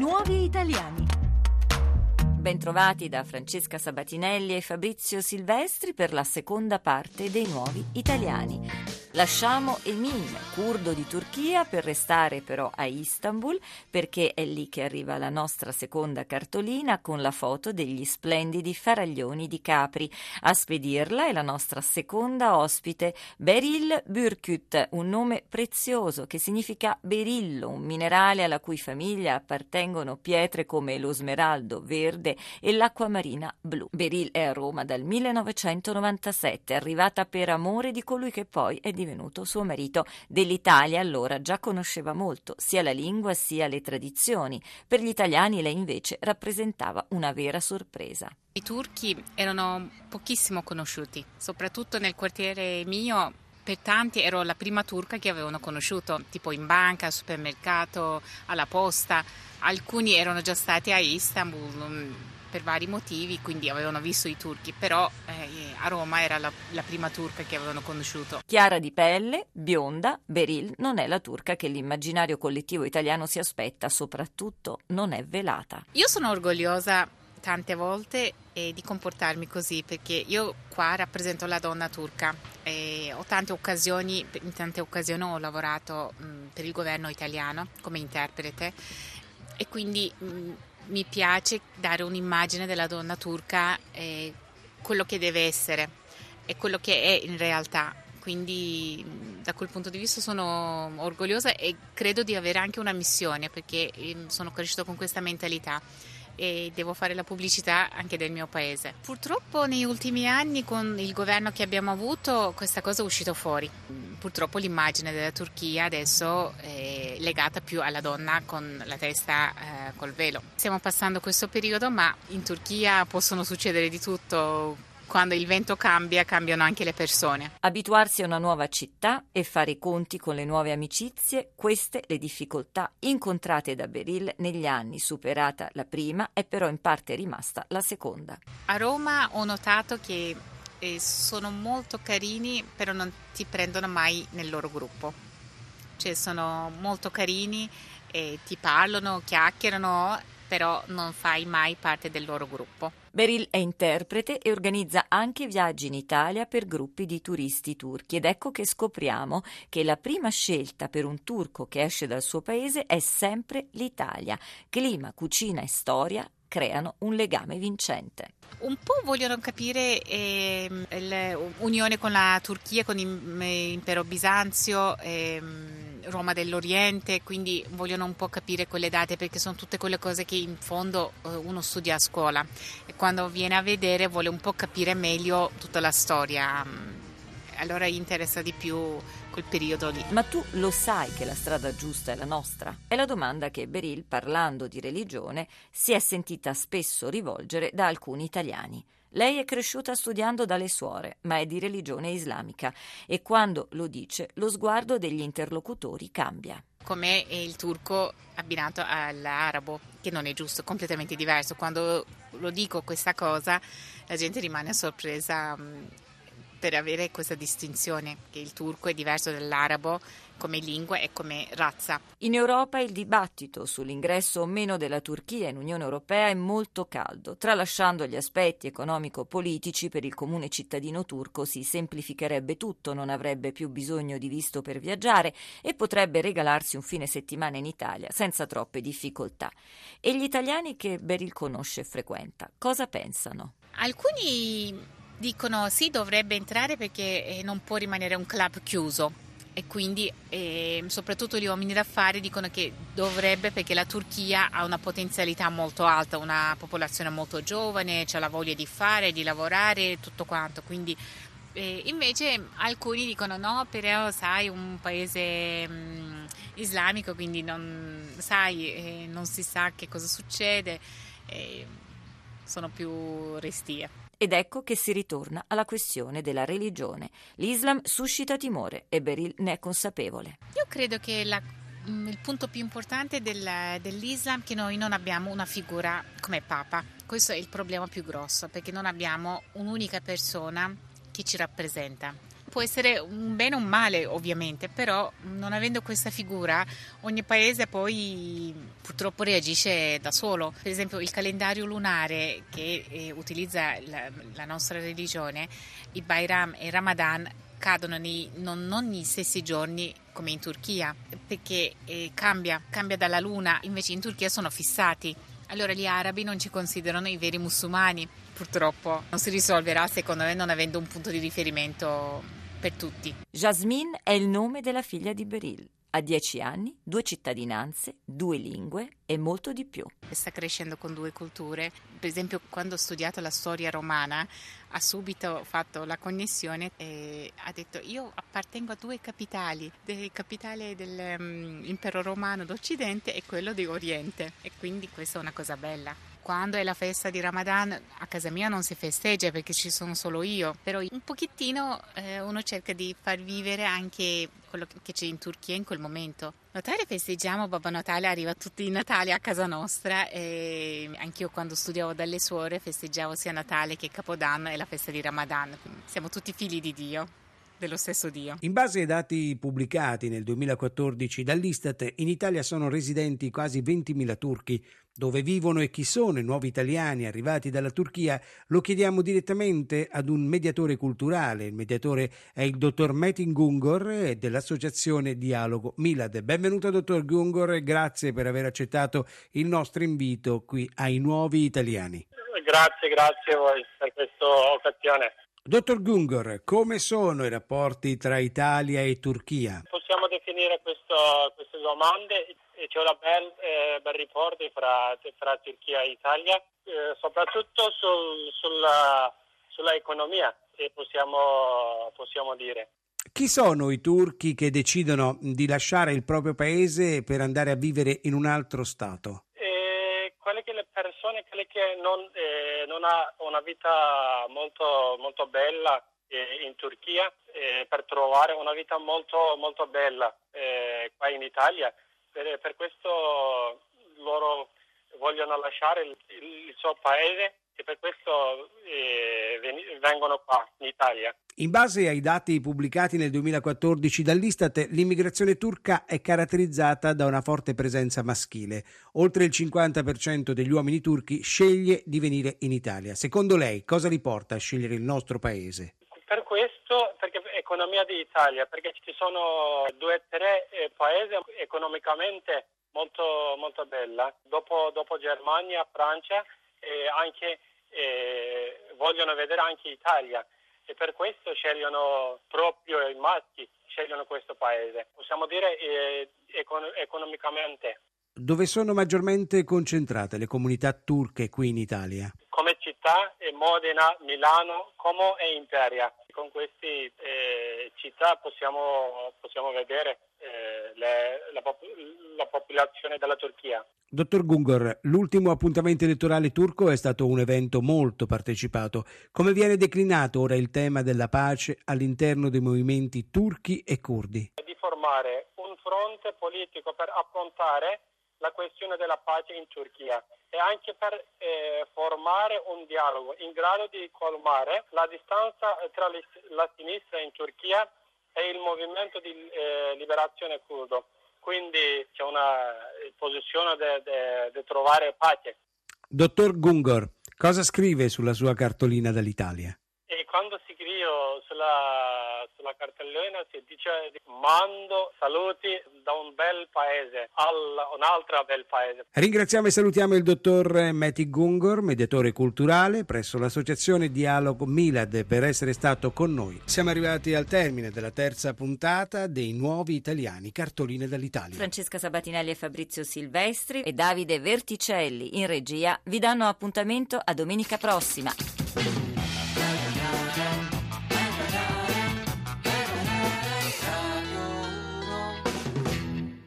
nuovi italiani. Bentrovati da Francesca Sabatinelli e Fabrizio Silvestri per la seconda parte dei nuovi italiani. Lasciamo Emin, curdo di Turchia, per restare però a Istanbul, perché è lì che arriva la nostra seconda cartolina con la foto degli splendidi faraglioni di Capri. A spedirla è la nostra seconda ospite, Beril Bürküt, un nome prezioso che significa berillo, un minerale alla cui famiglia appartengono pietre come lo smeraldo verde e l'acqua marina blu. Beril è a Roma dal 1997, arrivata per amore di colui che poi è divenuto suo marito. Dell'Italia allora già conosceva molto, sia la lingua sia le tradizioni. Per gli italiani lei invece rappresentava una vera sorpresa. I turchi erano pochissimo conosciuti, soprattutto nel quartiere mio per tanti ero la prima turca che avevano conosciuto, tipo in banca, al supermercato, alla posta. Alcuni erano già stati a Istanbul mm, per vari motivi, quindi avevano visto i turchi, però eh, a Roma era la, la, prima turca che avevano conosciuto. Chiara di pelle, bionda, Beril non è la turca che l'immaginario collettivo italiano si aspetta, soprattutto non è velata. Io sono orgogliosa tante volte eh, di comportarmi così perché io qua rappresento la donna turca e ho tante occasioni, in tante occasioni ho lavorato mh, per il governo italiano come interprete e quindi mh, mi piace dare un'immagine della donna turca eh, quello che deve essere e quello che è in realtà. Quindi da quel punto di vista sono orgogliosa e credo di avere anche una missione perché sono cresciuta con questa mentalità e devo fare la pubblicità anche del mio paese. Purtroppo negli ultimi anni con il governo che abbiamo avuto questa cosa è uscita fuori. Purtroppo l'immagine della Turchia adesso è legata più alla donna con la testa eh, col velo. Stiamo passando questo periodo ma in Turchia possono succedere di tutto quando il vento cambia, cambiano anche le persone. Abituarsi a una nuova città e fare i conti con le nuove amicizie, queste le difficoltà incontrate da Beril negli anni. Superata la prima, è però in parte rimasta la seconda. A Roma ho notato che eh, sono molto carini, però non ti prendono mai nel loro gruppo. Cioè sono molto carini e ti parlano, chiacchierano, però non fai mai parte del loro gruppo. Beril è interprete e organizza anche viaggi in Italia per gruppi di turisti turchi ed ecco che scopriamo che la prima scelta per un turco che esce dal suo paese è sempre l'Italia. Clima, cucina e storia creano un legame vincente. Un po' vogliono capire eh, l'unione con la Turchia, con l'impero Bisanzio. Eh, Roma dell'Oriente, quindi vogliono un po' capire quelle date perché sono tutte quelle cose che in fondo eh, uno studia a scuola e quando viene a vedere vuole un po' capire meglio tutta la storia. Mm, allora gli interessa di più quel periodo lì. Ma tu lo sai che la strada giusta è la nostra? È la domanda che Beril, parlando di religione, si è sentita spesso rivolgere da alcuni italiani. Lei è cresciuta studiando dalle suore, ma è di religione islamica e quando lo dice lo sguardo degli interlocutori cambia. Come il turco abbinato all'arabo, che non è giusto, completamente diverso. Quando lo dico questa cosa, la gente rimane sorpresa mm, per avere questa distinzione, che il turco è diverso dall'arabo come lingua e come razza. In Europa il dibattito sull'ingresso o meno della Turchia in Unione Europea è molto caldo. Tralasciando gli aspetti economico-politici, per il comune cittadino turco si semplificherebbe tutto, non avrebbe più bisogno di visto per viaggiare e potrebbe regalarsi un fine settimana in Italia senza troppe difficoltà. E gli italiani che Beril conosce e frequenta, cosa pensano? Alcuni dicono sì, dovrebbe entrare perché eh, non può rimanere un club chiuso e quindi eh, soprattutto gli uomini d'affari dicono che dovrebbe perché la Turchia ha una potenzialità molto alta, una popolazione molto giovane, ha la voglia di fare, di lavorare, tutto quanto, quindi eh, invece alcuni dicono no, però sai, un paese mh, mm, islamico, quindi non, sai, eh, non si sa che cosa succede, sono più restie. Ed ecco che si ritorna alla questione della religione. L'Islam suscita timore e Beril ne è consapevole. Io credo che la, mm, il punto più importante del, dell'Islam è che noi non abbiamo una figura come Papa. Questo è il problema più grosso, perché non abbiamo un'unica persona che ci rappresenta. Può essere un bene o un male, ovviamente, però non avendo questa figura, ogni paese poi purtroppo reagisce da solo. Per esempio il calendario lunare che eh, utilizza la, la, nostra religione, i Bayram e il Ramadan cadono nei, non, non negli stessi giorni come in Turchia, perché eh, cambia, cambia dalla luna, invece in Turchia sono fissati. Allora gli arabi non ci considerano i veri musulmani, purtroppo non si risolverà secondo me non avendo un punto di riferimento per tutti. Jasmine è il nome della figlia di Beril. Ha dieci anni, due cittadinanze, due lingue e molto di più. Sta crescendo con due culture. Per esempio, quando ho studiato la storia romana, ha subito fatto la connessione e ha detto io appartengo a due capitali, il capitale dell'impero um, romano d'Occidente e quello di Oriente e quindi questa è una cosa bella quando è la festa di Ramadan a casa mia non si festeggia perché ci sono solo io, però un pochettino eh, uno cerca di far vivere anche quello che c'è in Turchia in quel momento. Natale festeggiamo, Babbo Natale arriva tutti i Natali a casa nostra e anch'io quando studiavo dalle suore festeggiavo sia Natale che Capodanno e la festa di Ramadan. Siamo tutti figli di Dio dello stesso Dio. In base ai dati pubblicati nel 2014 dall'Istat, in Italia sono residenti quasi 20.000 turchi, dove vivono e chi sono i nuovi italiani arrivati dalla Turchia, lo chiediamo direttamente ad un mediatore culturale. Il mediatore è il dottor Metin Gungor dell'associazione Dialogo Milad. Benvenuto dottor Gungor e grazie per aver accettato il nostro invito qui ai nuovi italiani. Grazie, grazie a voi per questa occasione. Dottor Gungor, come sono i rapporti tra Italia e Turchia? Possiamo definire questo, queste domande c'è un bel, eh, bel rapporto fra, fra, Turchia e Italia, eh, soprattutto sul, sulla, sulla, economia, possiamo, possiamo dire. Chi sono i turchi che decidono di lasciare il proprio paese per andare a vivere in un altro Stato? Quelle che le persone quelle che non, eh, non ha una vita molto, molto bella eh, in Turchia eh, per trovare una vita molto, molto bella eh, qua in Italia. Per, per questo loro vogliono lasciare il, il, suo paese e per questo eh, vengono qua in Italia. In base ai dati pubblicati nel 2014 dall'Istat, l'immigrazione turca è caratterizzata da una forte presenza maschile. Oltre il 50% degli uomini turchi sceglie di venire in Italia. Secondo lei, cosa li porta a scegliere il nostro paese? Per questo, perché economia d'Italia, perché ci sono due o tre eh, paesi economicamente molto, molto bella. Dopo, dopo Germania, Francia, eh, anche, eh, vogliono vedere anche Italia e per questo scegliono proprio i maschi, scegliono questo paese. Possiamo dire eh, econ- economicamente. Dove sono maggiormente concentrate le comunità turche qui in Italia? Come città Modena, Milano, Como e Imperia. Con queste eh, città possiamo, possiamo vedere eh, le, la, pop- la popolazione della Turchia. Dottor Gungor, l'ultimo appuntamento elettorale turco è stato un evento molto partecipato. Come viene declinato ora il tema della pace all'interno dei movimenti turchi e curdi? Di formare un fronte politico per affrontare la questione della pace in Turchia e anche per eh, formare un dialogo in grado di colmare la distanza tra la sinistra in Turchia e il movimento di eh, liberazione curdo. Quindi c'è una posizione di trovare pace. Dottor Gungor, cosa scrive sulla sua cartolina dall'Italia? Quando scrivo sulla, sulla cartellina si dice mando saluti da un bel paese a un altro bel paese. Ringraziamo e salutiamo il dottor Meti Gungor, mediatore culturale presso l'associazione Dialogo Milad per essere stato con noi. Siamo arrivati al termine della terza puntata dei nuovi italiani cartoline dall'Italia. Francesca Sabatinelli e Fabrizio Silvestri e Davide Verticelli in regia vi danno appuntamento a domenica prossima.